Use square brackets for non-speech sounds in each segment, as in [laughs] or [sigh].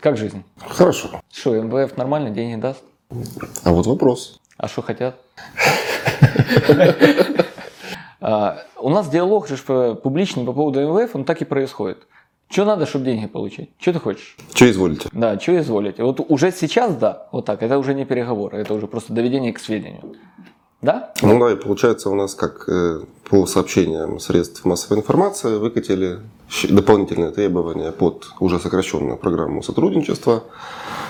Как жизнь? Хорошо. Что, МВФ нормально деньги даст? А вот вопрос. А что хотят? А, У нас диалог же э, публичный по поводу МВФ, он так и происходит. Что надо, чтобы деньги получить? Что ты хочешь? Что изволите? Да, что изволите? Вот уже сейчас, да, вот так, это уже не переговоры, это уже просто доведение к сведению. Да? Ну да, и получается у нас как э, по сообщениям средств массовой информации выкатили дополнительные требования под уже сокращенную программу сотрудничества.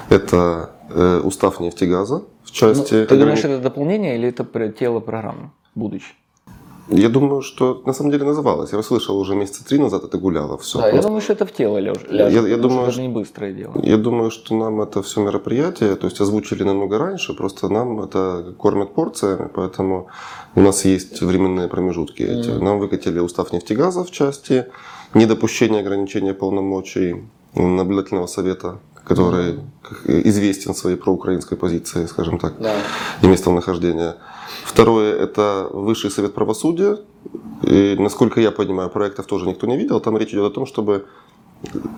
Это э, устав нефтегаза в Ну, части... ты ограни- думаешь, это дополнение или это тело программы будущее? Я думаю, что на самом деле называлось. Я слышал уже месяца три назад это гуляло все. да, я думаю, что это в тело ляж- ляжет. Я- я думаю, это же не быстрое дело. Я думаю, что нам это все мероприятие, то есть озвучили намного раньше, просто нам это кормят порциями, поэтому у нас есть временные промежутки эти. Мгм. Нам выкатили устав нефтегаза в части недопущения ограничения полномочий наблюдательного совета, который известен своей проукраинской позицией, скажем так, Да. и местом нахождения. Второе – это Высший совет правосудия. И, насколько я понимаю, проектов тоже никто не видел. Там речь идет о том, чтобы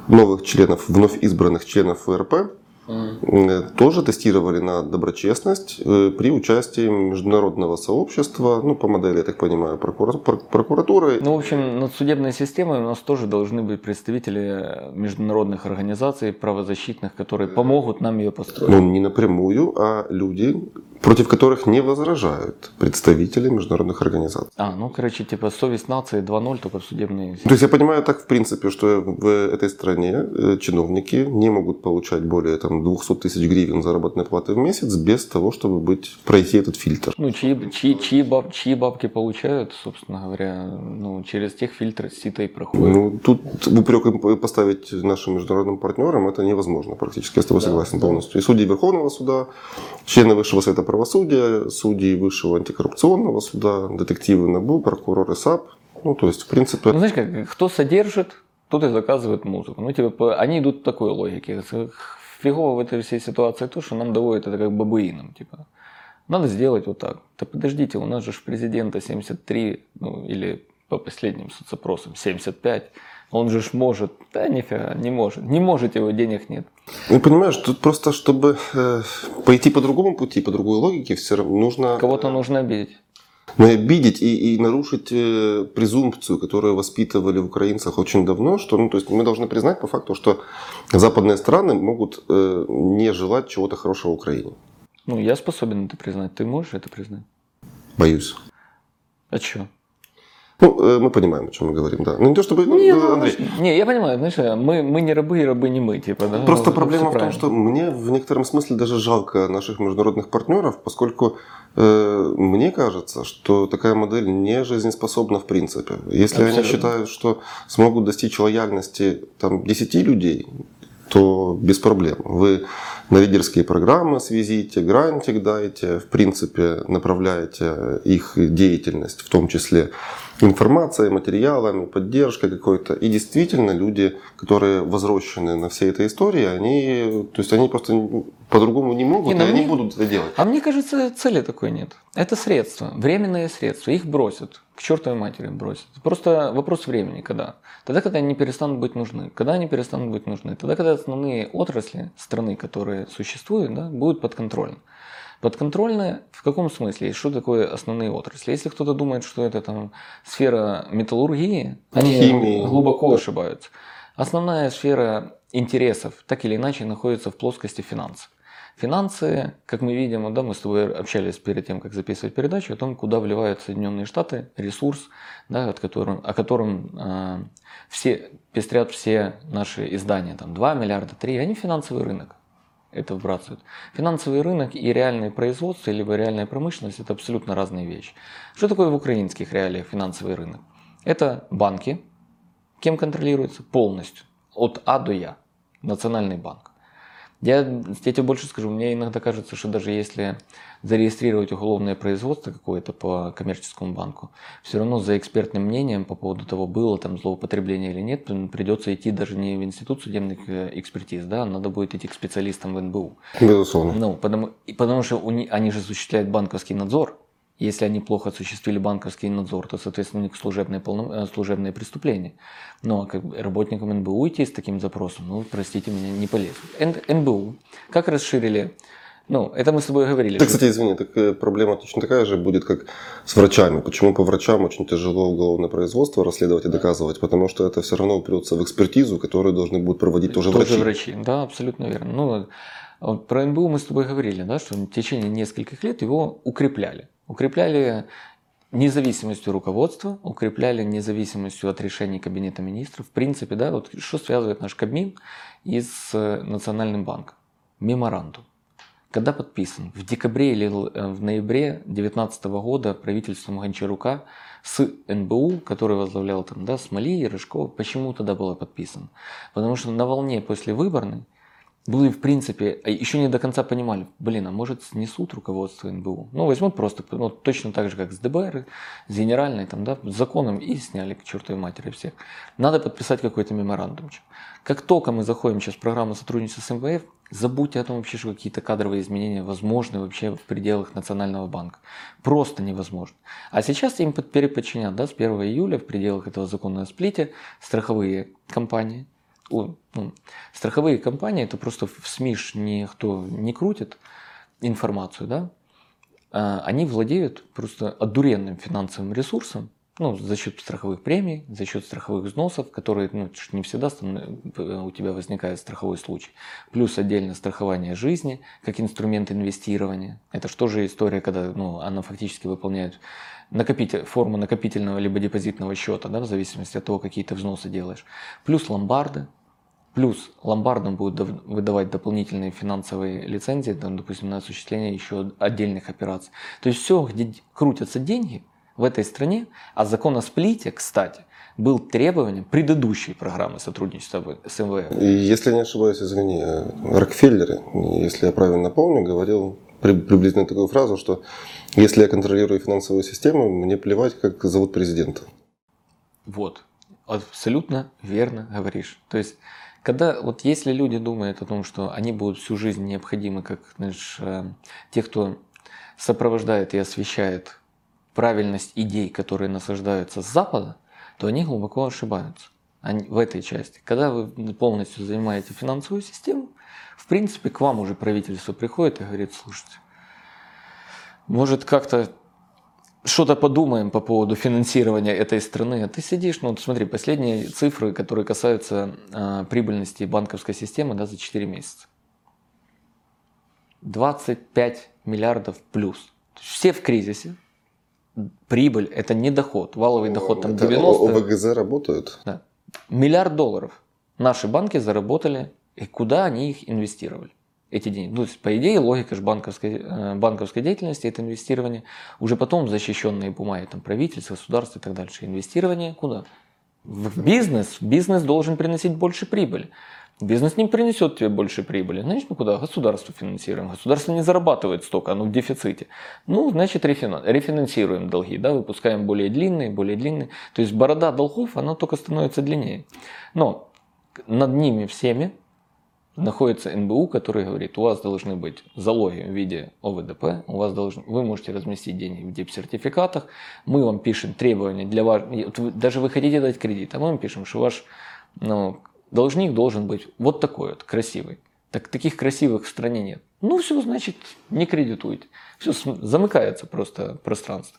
новых членов, вновь избранных членов ВРП Тоже тестировали на доброчестность э, при участии международного сообщества, ну, по модели, я так понимаю, прокура- прок- прокуратуры. Ну, в общем, над судебной системой у нас тоже должны быть представители международных организаций правозащитных, которые помогут нам ее построить. Ну, не напрямую, а люди, против которых не возражают представители международных организаций. А, ну, короче, типа совесть нации 2.0, только в судебной То есть я понимаю так, в принципе, что в этой стране э, чиновники не могут получать более там, 200 тысяч гривен заработной платы в месяц без того, чтобы быть, пройти этот фильтр. Ну, чьи, чьи, чьи, баб, чьи бабки получают, собственно говоря, ну, через тех фильтры сито и проходят. Ну, тут упрек им поставить нашим международным партнерам это невозможно практически. Я с тобой Да, согласен да. полностью. И судьи Верховного суда, члены Высшего совета правосудия, судьи Высшего антикоррупционного суда, детективы НАБУ, прокуроры САП. Ну, то есть, в принципе, Ну, знаешь, как, кто содержит, тот и заказывает музыку. Ну, типа, по- они идут в такой логике. Фигово в этой всей ситуации то, что нам доводит это как бабуинам. Типа, надо сделать вот так. Да подождите, у нас же президента 73, ну, или по последним соцопросам 75. Он же ж может. Да нифига, не может. Не можете, его денег нет. ну, понимаешь, тут просто, чтобы э, пойти по другому пути, по другой логике, все равно нужно Кого-то нужно обидеть. Ну, и обидеть и, и нарушить э, презумпцию, которую воспитывали в украинцах очень давно, что ну, то есть мы должны признать по факту, что западные страны могут э, не желать чего-то хорошего Украине. Ну, я способен это признать. Ты можешь это признать? Боюсь. А что? Ну, э, мы понимаем, о чем мы говорим, да. Ну, не то чтобы... ну, Не, э, ну, Андрей, не, я понимаю, знаешь, мы, мы не рабы и рабы не мы, типа, да? Просто Ну, проблема в том, правильно. что мне в некотором смысле даже жалко наших международных партнеров, поскольку э, мне кажется, что такая модель не жизнеспособна в принципе. Если они Абсолютно. считают, что смогут достичь лояльности там, 10 людей, то без проблем. Вы на лидерские программы свезите, грантик дайте, в принципе направляете их деятельность, в том числе информацией, материалами, поддержкой какой-то. И действительно люди, которые возросшены на всей этой истории, они, то есть они просто по-другому не могут, Не, ну и они мне- будут это делать. А мне кажется, цели такой нет. Это средства, временные средства. Их бросят. К чертовой матери бросят. Просто вопрос времени, когда. Тогда, когда они перестанут быть нужны. Когда они перестанут быть нужны? Тогда, когда основные отрасли страны, которые существуют, да, будут подконтрольны. Подконтрольны в каком смысле? И что такое основные отрасли? Если кто-то думает, что это там сфера металлургии, они Химии. глубоко ошибаются. Основная сфера интересов так или иначе находится в плоскости финансов. Финансы, как мы видим, да, мы с тобой общались перед тем, как записывать передачу, о том, куда вливают Соединенные Штаты ресурс, да, от которым, о котором э, все, пестрят все наши издания, там 2 миллиарда, 3, они финансовый рынок это вбрасывают. Финансовый рынок и реальное производство, либо реальная промышленность – это абсолютно разные вещи. Что такое в украинских реалиях финансовый рынок? Это банки, кем контролируется полностью, от А до Я, Национальный банк. Я, я тебе больше скажу, мне иногда кажется, что даже если зарегистрировать уголовное производство какое-то по коммерческому банку, все равно за экспертным мнением по поводу того, было там злоупотребление или нет, придется идти даже не в институт судебных э, экспертиз, да, а надо будет идти к специалистам в НБУ. Безусловно. Ну, потому, потому что у они же осуществляют банковский надзор, Если они плохо осуществили банковский надзор, то, соответственно, у них служебные, полном... Э, служебные преступления. Ну, а как работникам НБУ идти с таким запросом, ну, простите меня, не полезно. НБУ как расширили ну, это мы с тобой говорили. Так, кстати, извини, так э, проблема точно такая же будет, как с врачами. Почему по врачам очень тяжело уголовное производство расследовать и доказывать? Потому что это все равно упрется в экспертизу, которую должны будут проводить тоже, тоже врачи. врачи. Да, абсолютно верно. Ну, вот про НБУ мы с тобой говорили, да, что в течение нескольких лет его укрепляли. Укрепляли независимостью руководства, укрепляли независимостью от решений Кабинета министров. В принципе, да, вот что связывает наш Кабмин и с э, Национальным банком? Меморандум. Когда подписан? В декабре или э, в ноябре 2019 года правительством Гончарука с НБУ, который возглавлял там, да, Смоли и Рыжкова, почему тогда было подписано? Потому что на волне после выборной были, в принципе, а еще не до конца понимали, блин, а может снесут руководство НБУ? Ну, возьмут просто, ну, точно так же, как с ДБР, с генеральной, там, да, законом и сняли к чертовой матери всех. Надо подписать какой-то меморандум. Как только мы заходим сейчас в программу сотрудничества с МВФ, забудьте о том вообще, что какие-то кадровые изменения возможны вообще в пределах Национального банка. Просто невозможно. А сейчас им переподчинят, да, с 1 июля в пределах этого закона о сплите страховые компании, ну, страховые компании, это просто в СМИ никто не крутит информацию, да, а они владеют просто одуренным финансовым ресурсом, ну, за счет страховых премий, за счет страховых взносов, которые ну, не всегда у тебя возникает страховой случай. Плюс отдельно страхование жизни, как инструмент инвестирования. Это же история, когда ну, она фактически выполняет накопитель, форму накопительного либо депозитного счета, да, в зависимости от того, какие ты взносы делаешь. Плюс ломбарды, Плюс ломбардам будут выдавать дополнительные финансовые лицензии, там, допустим, на осуществление еще отдельных операций. То есть все, где крутятся деньги в этой стране, а закон о сплите, кстати, был требованием предыдущей программы сотрудничества с МВФ. Если я не ошибаюсь, извини, Рокфеллер, если я правильно помню, говорил приблизительно такую фразу, что если я контролирую финансовую систему, мне плевать, как зовут президента. Вот, абсолютно верно говоришь. То есть когда вот если люди думают о том, что они будут всю жизнь необходимы, как знаешь, э, те, кто сопровождает и освещает правильность идей, которые насаждаются с Запада, то они глубоко ошибаются они, в этой части. Когда вы полностью занимаете финансовую систему, в принципе, к вам уже правительство приходит и говорит, слушайте, может как-то что-то подумаем по поводу финансирования этой страны. Ты сидишь, ну вот смотри, последние цифры, которые касаются э, прибыльности банковской системы да, за 4 месяца. 25 миллиардов плюс. Все в кризисе. Прибыль – это не доход. Валовый доход там 90. ОВГЗ работают? Да. Миллиард долларов наши банки заработали. И куда они их инвестировали? Эти деньги. Ну, то есть, по идее, логика же банковской, э, банковской деятельности – это инвестирование уже потом защищенные бумаги, там, правительство, государство и так дальше. Инвестирование куда? В бизнес. Бизнес должен приносить больше прибыли. Бизнес не принесет тебе больше прибыли. Значит, ну куда? Государство финансируем. Государство не зарабатывает столько, оно в дефиците. Ну, значит, рефинансируем долги, да, выпускаем более длинные, более длинные. То есть борода долгов, она только становится длиннее. Но над ними всеми находится НБУ, который говорит, у вас должны быть залоги в виде ОВДП, у вас должны, вы можете разместить деньги в дип-сертификатах, мы вам пишем требования для вас, даже вы хотите дать кредит, а мы вам пишем, что ваш ну, должник должен быть вот такой вот, красивый. Так таких красивых в стране нет. Ну все, значит, не кредитуйте. Все, замыкается просто пространство.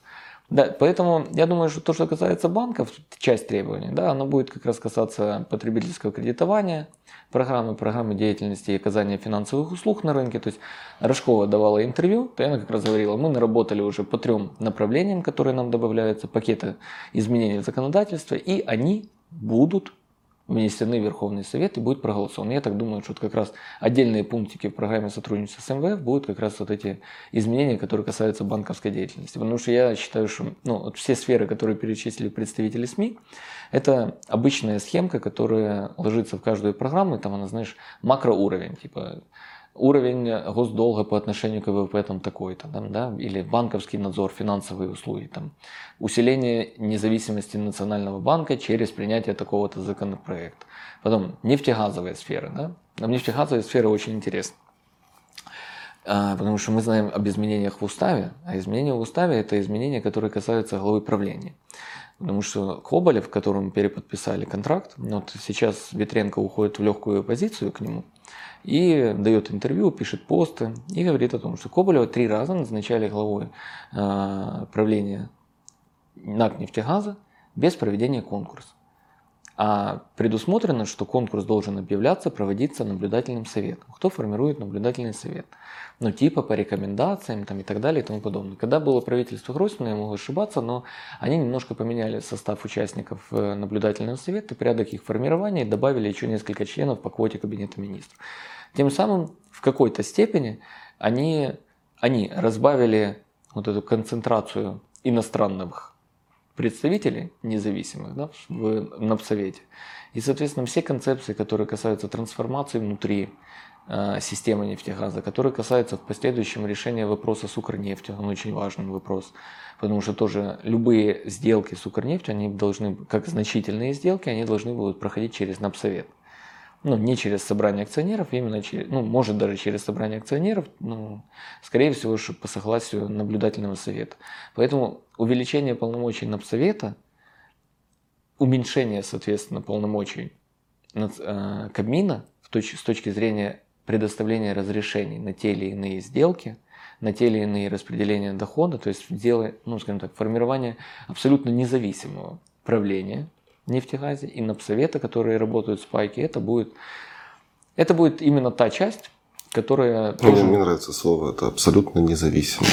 Да, поэтому я думаю, что то, что касается банков, часть требований, да, оно будет как раз касаться потребительского кредитования, программы, программы деятельности и оказания финансовых услуг на рынке. То есть Рожкова давала интервью, то она как раз говорила, мы наработали уже по трем направлениям, которые нам добавляются, пакеты изменений законодательства, и они будут внесены в Верховный Совет и будет проголосован. Я так думаю, что как раз отдельные пунктики в программе сотрудничества с МВФ будут как раз вот эти изменения, которые касаются банковской деятельности. Потому что я считаю, что ну, вот все сферы, которые перечислили представители СМИ, это обычная схемка, которая ложится в каждую программу, и там она, знаешь, макроуровень, типа уровень госдолга по отношению к ВВП там такой-то, там, да, или банковский надзор, финансовые услуги, там, усиление независимости Национального банка через принятие такого-то законопроекта. Потом нефтегазовая сфера, да, нам нефтегазовая сфера очень интересна. А, потому что мы знаем об изменениях в уставе, а изменения в уставе это изменения, которые касаются главы правления. Потому что Коболев, которому переподписали контракт, вот сейчас Ветренко уходит в легкую позицию к нему и дает интервью, пишет посты и говорит о том, что Коболева три раза назначали главой э, правления НАК «Нефтегаза» без проведения конкурса. А предусмотрено, что конкурс должен объявляться, проводиться наблюдательным советом. Кто формирует наблюдательный совет? Ну, типа по рекомендациям там, и так далее и тому подобное. Когда было правительство Гройсмана, я могу ошибаться, но они немножко поменяли состав участников э, наблюдательного совета, порядок их формирования, добавили еще несколько членов по квоте Кабинета министров. Тем самым в какой-то степени они, они разбавили вот эту концентрацию иностранных представителей независимых да, в НАПСовете. И, соответственно, все концепции, которые касаются трансформации внутри э, системы нефтегаза, которые касаются в последующем решения вопроса с Укрнефтью, он очень важный вопрос, потому что тоже любые сделки с Укрнефтью, они должны, как значительные сделки, они должны будут проходить через НАПСовет ну, не через собрание акционеров, именно через, ну, может даже через собрание акционеров, но, скорее всего, по согласию наблюдательного совета. Поэтому увеличение полномочий НАПСовета, уменьшение, соответственно, полномочий э, Кабмина с точки зрения предоставления разрешений на те или иные сделки, на те или иные распределения дохода, то есть делая, ну, скажем так, формирование абсолютно независимого правления – нефтегазе и напсовета, которые работают с пайки, это будет, это будет именно та часть, которая... Ну, тоже... Мне нравится слово, это абсолютно независимо.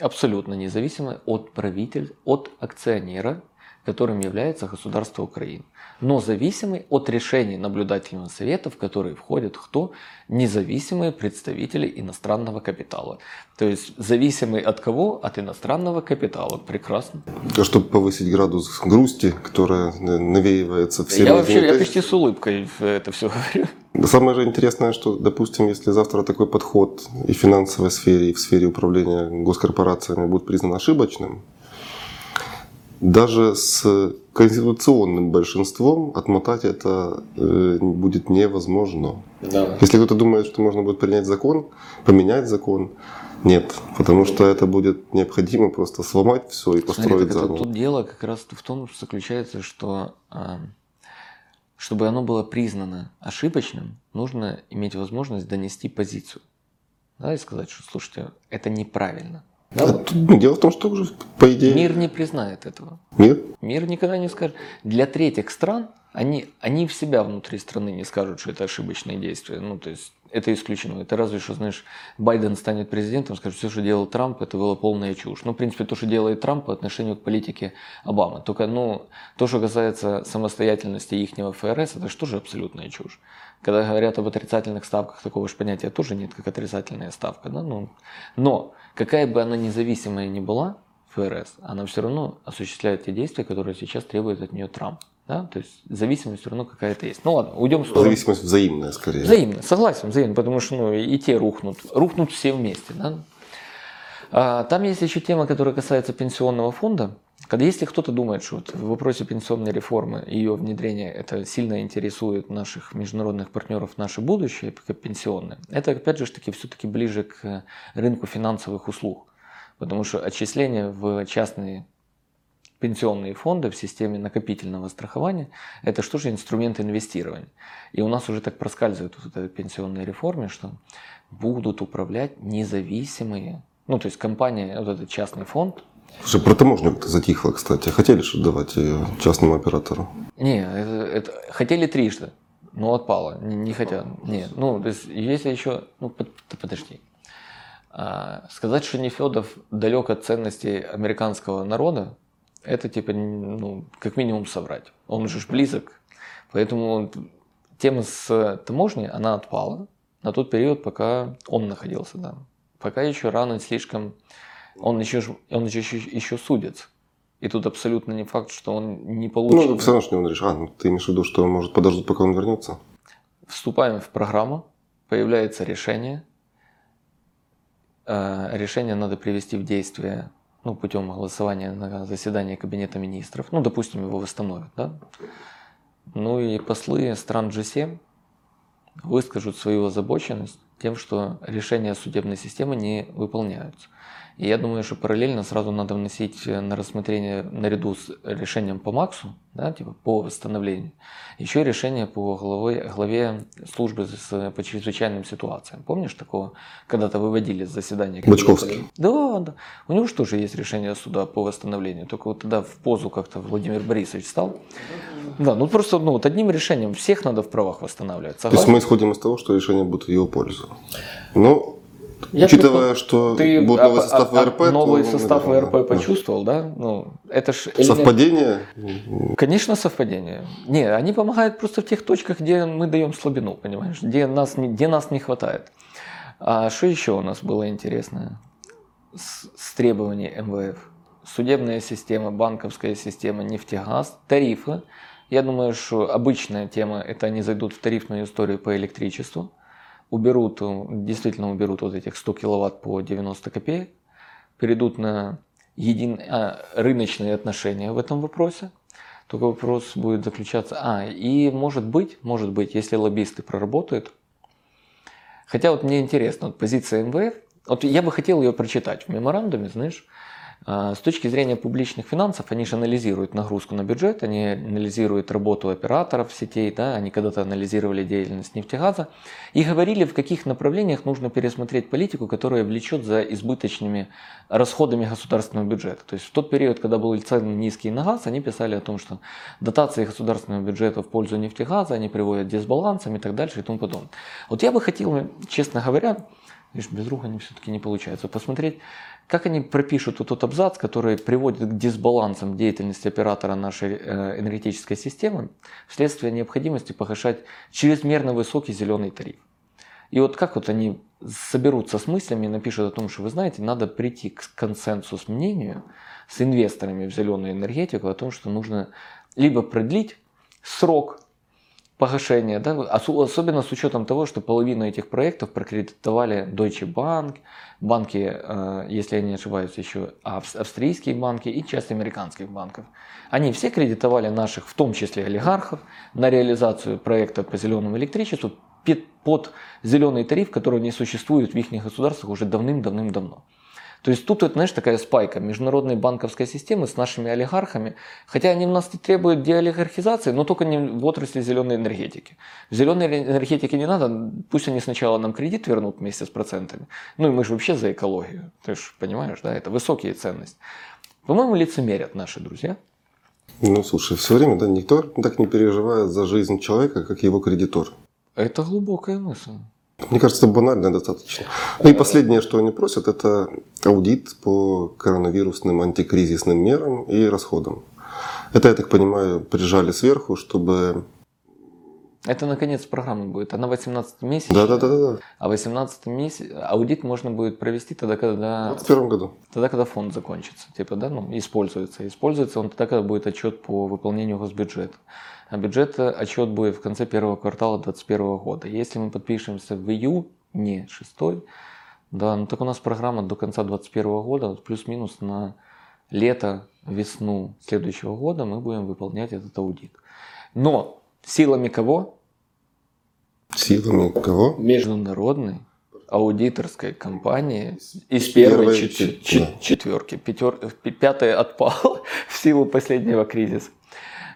Абсолютно независимо от правителя, от акционера, которым является государство Украины но зависимый от решений наблюдательного совета, в который входят кто? Независимые представители иностранного капитала. То есть зависимый от кого? От иностранного капитала. Прекрасно. А чтобы повысить градус грусти, которая навеивается все. Я вообще, я почти с улыбкой это все говорю. Самое же интересное, что, допустим, если завтра такой подход и в финансовой сфере, и в сфере управления госкорпорациями будет признан ошибочным, даже с конституционным большинством отмотать это э, будет невозможно. Да. Если кто-то думает, что можно будет принять закон, поменять закон, нет, потому что это будет необходимо просто сломать все и построить Смотри, заново. Тут дело как раз в том, что заключается, что а, чтобы оно было признано ошибочным, нужно иметь возможность донести позицию. Да, и сказать, что слушайте, это неправильно. Да. Ну, дело в том, что уже, по идее... Мир не признает этого. Мир? Мир никогда не скажет. Для третьих стран, они, они в себя внутри страны не скажут, что это ошибочные действия. Ну, то есть, это исключено. Это разве что, знаешь, Байден станет президентом, скажет, все, что делал Трамп, это было полная чушь. Ну, в принципе, то, что делает Трамп по отношению к политике Обамы. Только, ну, то, что касается самостоятельности ихнего ФРС, это же абсолютная чушь. Когда говорят об отрицательных ставках, такого же понятия тоже нет, как отрицательная ставка. Да? Ну, но какая бы она независимая ни была, ФРС, она все равно осуществляет те действия, которые сейчас требует от нее Трамп. Да? То есть зависимость все равно какая-то есть. Ну ладно, уйдем в сторону. Зависимость взаимная скорее. Взаимная, согласен, взаимная, потому что ну, и те рухнут. Рухнут все вместе. Да? А, там есть еще тема, которая касается пенсионного фонда. Когда если кто-то думает, что вот в вопросе пенсионной реформы и ее внедрения это сильно интересует наших международных партнеров наше будущее, как пенсионное, это опять же таки все-таки ближе к рынку финансовых услуг. Потому что отчисления в частные пенсионные фонды в системе накопительного страхования – это что же инструмент инвестирования. И у нас уже так проскальзывает вот эта пенсионная реформа, что будут управлять независимые, ну то есть компания, вот этот частный фонд, Слушай, про таможню как-то затихло, кстати. Хотели же давать ее частному оператору? Не, это, это хотели трижды, но отпало. Не, не хотят. Нет, ну, то есть, если еще... Ну, под, подожди. А, сказать, что Нефедов далек от ценностей американского народа, это типа, ну, как минимум соврать. Он же близок. Поэтому тема с таможней, она отпала на тот период, пока он находился там. Пока еще рано слишком он еще, он еще, еще, еще судится. И тут абсолютно не факт, что он не получит. Ну, все равно, что он решит. А, ну, ты имеешь в виду, что он может подождать, пока он вернется? Вступаем в программу, появляется решение. Э, решение надо привести в действие ну, путем голосования на заседании Кабинета министров. Ну, допустим, его восстановят. Да? Ну и послы стран G7 выскажут свою озабоченность тем, что решения судебной системы не выполняются. И я думаю, что параллельно сразу надо вносить э, на рассмотрение наряду с решением по МАКСу, да, типа по восстановлению, еще решение по главе, главе службы с, по чрезвычайным ситуациям. Помнишь такого? Когда-то выводили с заседания. Бочковский. Да, да. У него же тоже есть решение суда по восстановлению. Только вот тогда в позу как-то Владимир Борисович стал. Да, ну просто ну, вот одним решением всех надо в правах восстанавливать. Согласен? То есть мы исходим из того, что решение будет в его пользу. Ну, я Учитывая, что ты будет новый состав а, ВРП, новый то, состав ВРП да. почувствовал, да? Ну, это ж совпадение. Конечно, совпадение. Не, они помогают просто в тех точках, где мы даем слабину, понимаешь, где нас где нас не хватает. А что еще у нас было интересное с, с требований МВФ? Судебная система, банковская система, нефтегаз, тарифы. Я думаю, что обычная тема – это они зайдут в тарифную историю по электричеству уберут, действительно уберут вот этих 100 киловатт по 90 копеек, перейдут на един... а, рыночные отношения в этом вопросе. Только вопрос будет заключаться... А, и может быть, может быть, если лоббисты проработают, хотя вот мне интересно, вот позиция МВФ, вот я бы хотел ее прочитать в меморандуме, знаешь, с точки зрения публичных финансов, они же анализируют нагрузку на бюджет, они анализируют работу операторов сетей, да, они когда-то анализировали деятельность нефтегаза и говорили, в каких направлениях нужно пересмотреть политику, которая влечет за избыточными расходами государственного бюджета. То есть в тот период, когда были цены низкие на газ, они писали о том, что дотации государственного бюджета в пользу нефтегаза, они приводят к дисбалансам и так дальше и тому подобное. Вот я бы хотел, честно говоря, видишь, без рук они все-таки не получается, посмотреть, как они пропишут вот тот абзац, который приводит к дисбалансам деятельности оператора нашей э, энергетической системы вследствие необходимости погашать чрезмерно высокий зеленый тариф? И вот как вот они соберутся с мыслями и напишут о том, что вы знаете, надо прийти к консенсус мнению с инвесторами в зеленую энергетику о том, что нужно либо продлить срок погашения, да, особенно с учетом того, что половину этих проектов прокредитовали Deutsche Bank, банки, э, если я не ошибаюсь, еще австрийские банки и часть американских банков. Они все кредитовали наших, в том числе олигархов, на реализацию проекта по зеленому электричеству под зеленый тариф, который не существует в их государствах уже давным-давным-давно. То есть тут, знаешь, такая спайка международной банковской системы с нашими олигархами, хотя они у нас не требуют деолигархизации, но только не в отрасли зеленой энергетики. В зеленой энергетике не надо, пусть они сначала нам кредит вернут вместе с процентами. Ну и мы же вообще за экологию, ты же понимаешь, да, это высокие ценности. По-моему, лицемерят наши друзья. Ну, слушай, все время, да, никто так не переживает за жизнь человека, как его кредитор. Это глубокая мысль. Мне кажется, банально достаточно. Ну и последнее, что они просят, это аудит по коронавирусным антикризисным мерам и расходам. Это, я так понимаю, прижали сверху, чтобы... Это, наконец, программа будет. Она 18 месяцев. Да, да, да, да. А 18 месяц аудит можно будет провести тогда, когда... В 2021 году. Тогда, когда фонд закончится. Типа, да, ну, используется. Используется он тогда, когда будет отчет по выполнению госбюджета а бюджет э, отчет будет в конце первого квартала 2021 года. Если мы подпишемся в июне 6, да, ну так у нас программа до конца 2021 года, плюс-минус на лето, весну следующего года мы будем выполнять этот аудит. Но силами кого? Силами кого? Международной аудиторской компании из первой, первой четверки. Пятер, пятая отпал [laughs] в силу последнего кризиса.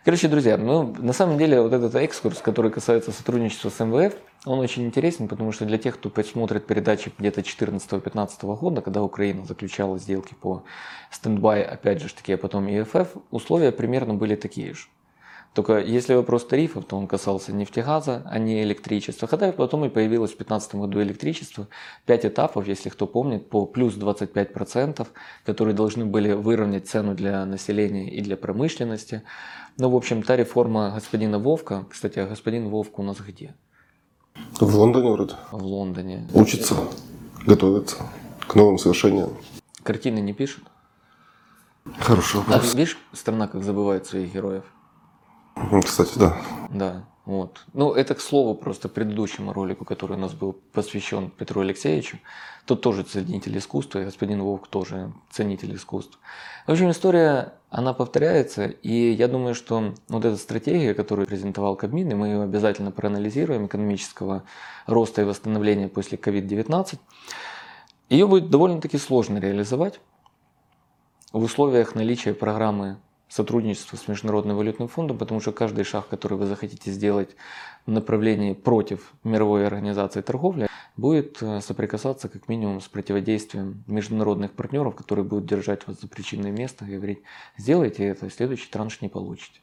Короче, друзья, ну, на самом деле вот этот экскурс, который касается сотрудничества с МВФ, он очень интересен, потому что для тех, кто посмотрит передачи где-то 14-15 года, когда Украина заключала сделки по стендбай, опять же таки, а потом ИФФ, условия примерно были такие же. Только если вопрос тарифов, то он касался нефтегаза, а не электричества. Хотя потом и появилось в 2015 году электричество. Пять этапов, если кто помнит, по плюс 25%, которые должны были выровнять цену для населения и для промышленности. Ну, в общем, та реформа господина Вовка, кстати, а господин Вовка у нас где? В Лондоне вроде. В Лондоне. Учится, готовится к новым совершениям. Картины не пишет? Хороший вопрос. А видишь, страна как забывает своих героев? Кстати, да. Да, вот. Ну, это к слову просто предыдущему ролику, который у нас был посвящен Петру Алексеевичу. Тот тоже ценитель искусства, и господин Вовк тоже ценитель искусства. В общем, история она повторяется, и я думаю, что вот эта стратегия, которую презентовал Кабмин, и мы ее обязательно проанализируем, экономического роста и восстановления после COVID-19, ее будет довольно-таки сложно реализовать в условиях наличия программы сотрудничества с Международным валютным фондом, потому что каждый шаг, который вы захотите сделать в направлении против мировой организации торговли, будет э, соприкасаться как минимум с противодействием международных партнеров, которые будут держать вас за причинное место и говорить, сделайте это, следующий транш не получите.